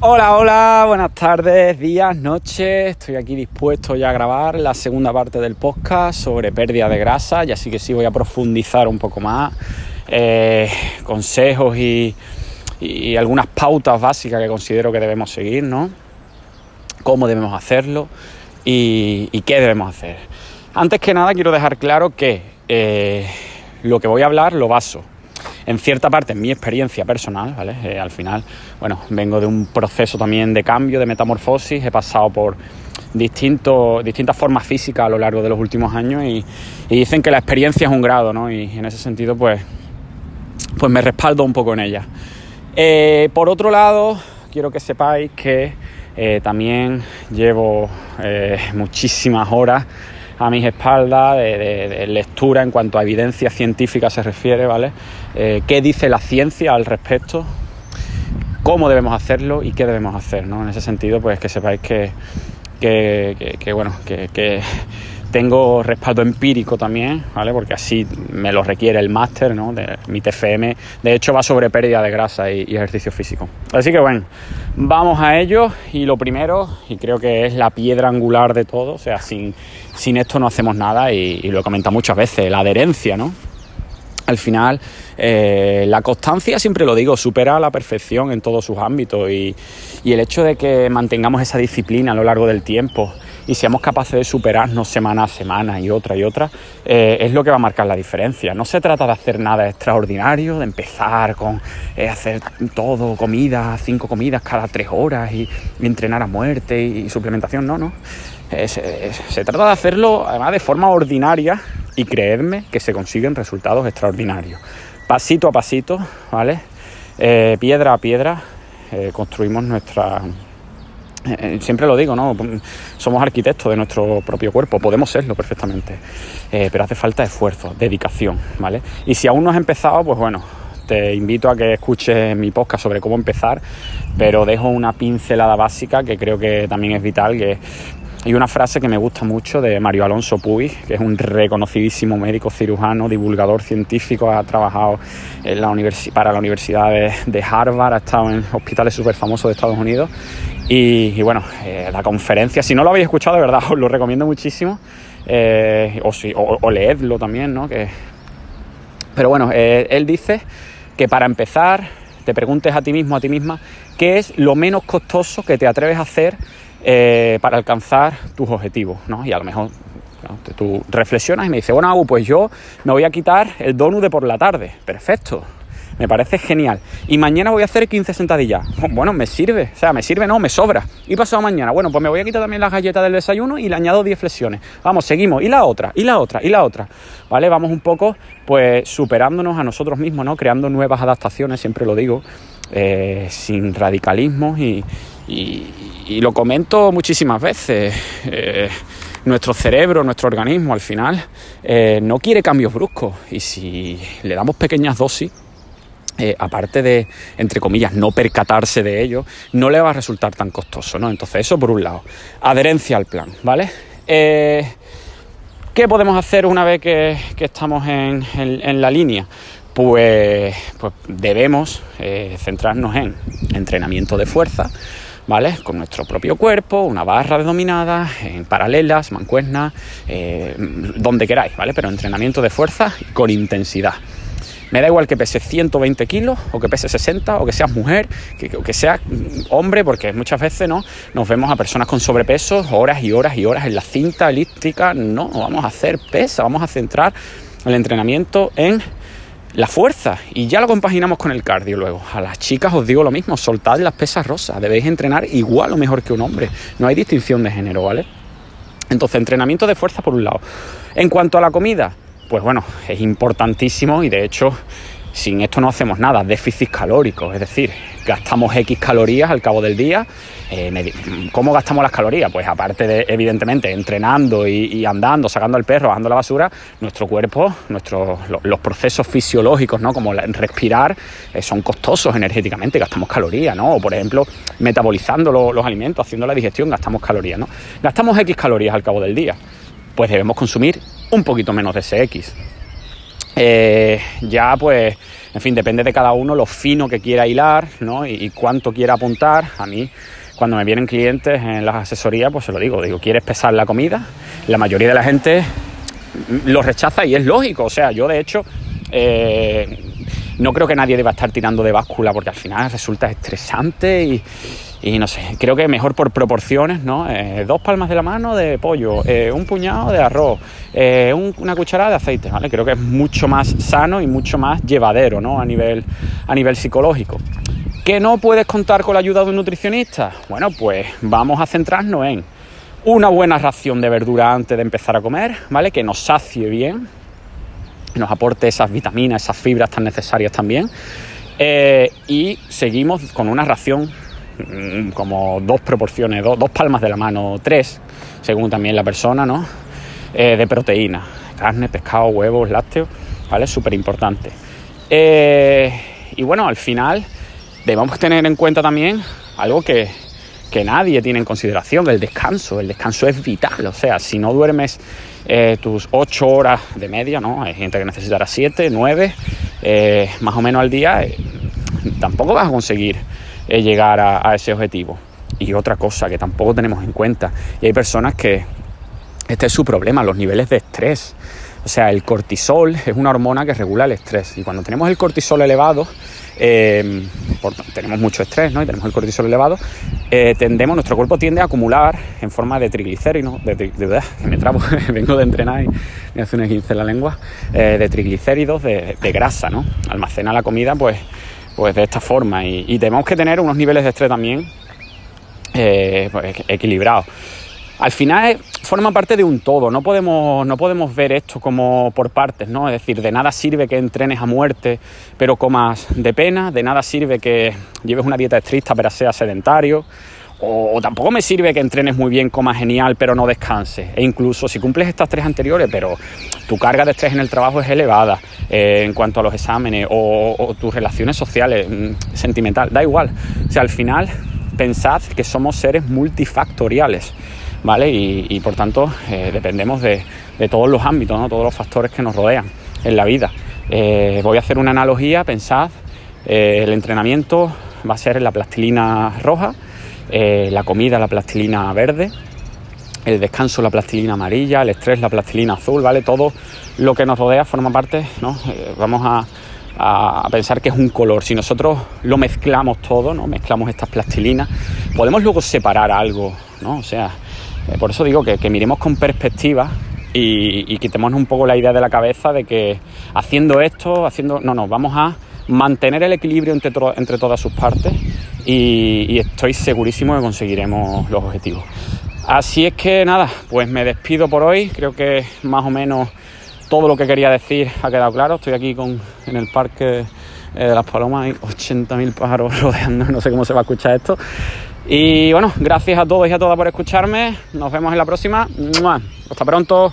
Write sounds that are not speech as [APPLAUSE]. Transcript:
Hola, hola, buenas tardes, días, noches. Estoy aquí dispuesto ya a grabar la segunda parte del podcast sobre pérdida de grasa. Y así que sí voy a profundizar un poco más. eh, consejos y, algunas pautas básicas que considero que debemos seguir, ¿no? Cómo debemos hacerlo y, y qué debemos hacer. Antes que nada quiero dejar claro que eh, lo que voy a hablar lo baso en cierta parte en mi experiencia personal, ¿vale? Eh, al final, bueno, vengo de un proceso también de cambio, de metamorfosis, he pasado por distintos, distintas formas físicas a lo largo de los últimos años y, dicen que la experiencia es un grado, ¿no? Y en ese sentido, pues, pues me respaldo un poco en ella. Eh, por otro lado, quiero que sepáis que eh, también llevo muchísimas horas a mis espaldas de, lectura en cuanto a evidencia científica se refiere, ¿vale? Eh, ¿Qué dice la ciencia al respecto? ¿Cómo debemos hacerlo y qué debemos hacer, ¿no? En ese sentido, pues que sepáis que, que, que- que, bueno, que tengo respaldo empírico también, ¿vale? Porque así me lo requiere el máster, ¿no? De mi TFM. De hecho, va sobre pérdida de grasa y, ejercicio físico. Así que bueno, vamos a ello. Y lo primero, y creo que es la piedra angular de todo, o sea, sin, sin esto no hacemos nada, y, lo he comentado muchas veces, la adherencia, ¿no? al final eh, la constancia, siempre lo digo, supera la perfección en todos sus ámbitos y el hecho de que mantengamos esa disciplina a lo largo del tiempo y seamos capaces de superarnos semana a semana y otra y otra, eh, es lo que va a marcar la diferencia. No se trata de hacer nada extraordinario, de empezar con eh, hacer todo, comida, cinco comidas cada tres horas y, entrenar a muerte y, suplementación, no, no. Se, trata de hacerlo además de forma ordinaria y creedme que se consiguen resultados extraordinarios. Pasito a pasito, ¿vale? Eh, piedra a piedra construimos nuestra... eh, siempre lo digo, ¿no? Somos arquitectos de nuestro propio cuerpo, podemos serlo perfectamente, Eh, pero hace falta esfuerzo, dedicación, ¿vale? Y si aún no has empezado, pues bueno, te invito a que escuches mi podcast sobre cómo empezar, pero dejo una pincelada básica que creo que también es vital, que hay una frase que me gusta mucho de Mario Alonso Puig, que es un reconocidísimo médico cirujano, divulgador científico, ha trabajado en la para la Universidad de, Harvard, ha estado en hospitales súper famosos de Estados Unidos. Y, y bueno, eh, la conferencia, si no lo habéis escuchado, de verdad, [LAUGHS] os lo recomiendo muchísimo. eh, o, si- o leedlo también, ¿no? Que, pero bueno, eh, él dice que para empezar te preguntes a ti mismo, a ti misma, qué es lo menos costoso que te atreves a hacer eh, para alcanzar tus objetivos, ¿no? Y a lo mejor tú reflexionas y me dices, bueno, pues yo me voy a quitar el donut de por la tarde. Perfecto. Me parece genial. Y mañana voy a hacer 15 sentadillas. [LAUGHS] Bueno, me sirve. O sea, me sirve, no, me sobra. Y pasado mañana, bueno, pues me voy a quitar también las galletas del desayuno y le añado 10 flexiones. Vamos, seguimos. Y la otra, y la otra, y la otra. ¿Vale? Vamos un poco, pues, superándonos a nosotros mismos, ¿no? Creando nuevas adaptaciones, siempre lo digo, eh, sin radicalismo y, y- y lo comento muchísimas veces. eh, nuestro cerebro, nuestro organismo, al final, eh, no quiere cambios bruscos. Y si le damos pequeñas dosis, eh, aparte de, entre comillas, no percatarse de ello, no le va a resultar tan costoso, ¿no? Entonces, eso por un lado. Adherencia al plan, ¿vale? ¿Qué podemos hacer una vez que, que estamos en, en- la línea? Pues, pues debemos centrarnos en entrenamiento de fuerza, ¿vale? Con nuestro propio cuerpo, una barra de dominadas, en paralelas, mancuernas, eh, donde queráis, ¿vale? Pero entrenamiento de fuerza con intensidad. Me da igual que pese 120 kilos o que pese 60 o que seas mujer, que, que seas hombre, porque muchas veces ¿no? nos vemos a personas con sobrepeso horas y horas y horas en la cinta elíptica. No, vamos a hacer pesa, vamos a centrar el entrenamiento en la fuerza y ya lo compaginamos con el cardio luego. A las chicas os digo lo mismo, soltad las pesas rosas, debéis entrenar igual o mejor que un hombre. No hay distinción de género, ¿vale? Entonces, entrenamiento de fuerza por un lado. En cuanto a la comida, pues bueno, es importantísimo y de hecho, sin esto no hacemos nada. Déficit calórico, es decir, gastamos X calorías al cabo del día. Eh, ¿Cómo gastamos las calorías? Pues aparte de, evidentemente, entrenando y, andando, sacando al perro, bajando la basura, nuestro cuerpo, nuestros, lo- los procesos fisiológicos, ¿no? Como respirar, eh, son costosos energéticamente, gastamos calorías, ¿no? O por ejemplo, metabolizando lo- los alimentos, haciendo la digestión, gastamos calorías, ¿no? Gastamos X calorías al cabo del día. Pues debemos consumir un poquito menos de ese X. Eh, ya pues en fin, depende de cada uno lo fino que quiera hilar, ¿no? Y, cuánto quiera apuntar. A mí, cuando me vienen clientes en las asesorías, pues se lo digo, digo, ¿quieres pesar la comida? La mayoría de la gente lo rechaza y es lógico, o sea, yo de hecho... Eh, no creo que nadie deba estar tirando de báscula porque al final resulta estresante y, no sé, creo que mejor por proporciones, ¿no? Eh, dos palmas de la mano de pollo, eh, un puñado de arroz, eh, una cucharada de aceite, ¿vale? Creo que es mucho más sano y mucho más llevadero, ¿no? A nivel, a nivel psicológico. ¿Que no puedes contar con la ayuda de un nutricionista? Bueno, pues vamos a centrarnos en una buena ración de verdura antes de empezar a comer, ¿vale? Que nos sacie bien, nos aporte esas vitaminas, esas fibras tan necesarias también. Eh, y seguimos con una ración mm, como dos proporciones, dos, palmas de la mano, tres, según también la persona, ¿no? Eh, de proteína, carne, pescado, huevos, lácteos, ¿vale? Súper importante. Eh, y bueno, al final debemos tener en cuenta también algo que, que nadie tiene en consideración, el descanso. El descanso es vital, o sea, si no duermes eh, tus 8 horas de media, ¿no? Hay gente que necesitará 7, 9, eh, más o menos al día, eh, tampoco vas a conseguir llegar a, ese objetivo. Y otra cosa que tampoco tenemos en cuenta, y hay personas que este es su problema, los niveles de estrés. O sea, el cortisol es una hormona que regula el estrés. Y cuando tenemos el cortisol elevado, tenemos mucho estrés ¿no? y tenemos el cortisol elevado, eh, tendemos, nuestro cuerpo tiende a acumular en forma de triglicéridos, de, de, que me trabo, [LAUGHS] vengo de entrenar y me hace 15 en la lengua, eh, de triglicéridos, de, grasa, ¿no? Almacena la comida pues, pues de esta forma y, tenemos que tener unos niveles de estrés también eh, pues, equilibrados al final forma parte de un todo, no podemos, no podemos ver esto como por partes, ¿no? Es decir, de nada sirve que entrenes a muerte pero comas de pena, de nada sirve que lleves una dieta estricta pero seas sedentario, o, tampoco me sirve que entrenes muy bien, comas genial pero no descanses. E incluso si cumples estas tres anteriores, pero tu carga de estrés en el trabajo es elevada eh, en cuanto a los exámenes o, o tus relaciones sociales, mm, sentimental, da igual. O sea, al final pensad que somos seres multifactoriales. Y, por tanto eh, dependemos de, todos los ámbitos, ¿no? todos los factores que nos rodean en la vida. Eh, voy a hacer una analogía, pensad, eh, el entrenamiento va a ser la plastilina roja, la comida la plastilina verde, el descanso la plastilina amarilla, el estrés la plastilina azul, ¿vale? Todo lo que nos rodea forma parte, ¿no? vamos a, a, pensar que es un color. Si nosotros lo mezclamos todo, ¿no? Mezclamos estas plastilinas, podemos luego separar algo, ¿no? O sea, por eso digo que, miremos con perspectiva y, y, quitémonos un poco la idea de la cabeza de que haciendo esto, haciendo. No, no, vamos a mantener el equilibrio entre, entre todas sus partes y, estoy segurísimo que conseguiremos los objetivos. Así es que nada, pues me despido por hoy. Creo que más o menos todo lo que quería decir ha quedado claro. Estoy aquí con, en el parque eh, de las Palomas, hay 80.000 pájaros [LAUGHS] rodeando, no sé cómo se va a escuchar esto. Y bueno, gracias a todos y a todas por escucharme. Nos vemos en la próxima. Hasta pronto.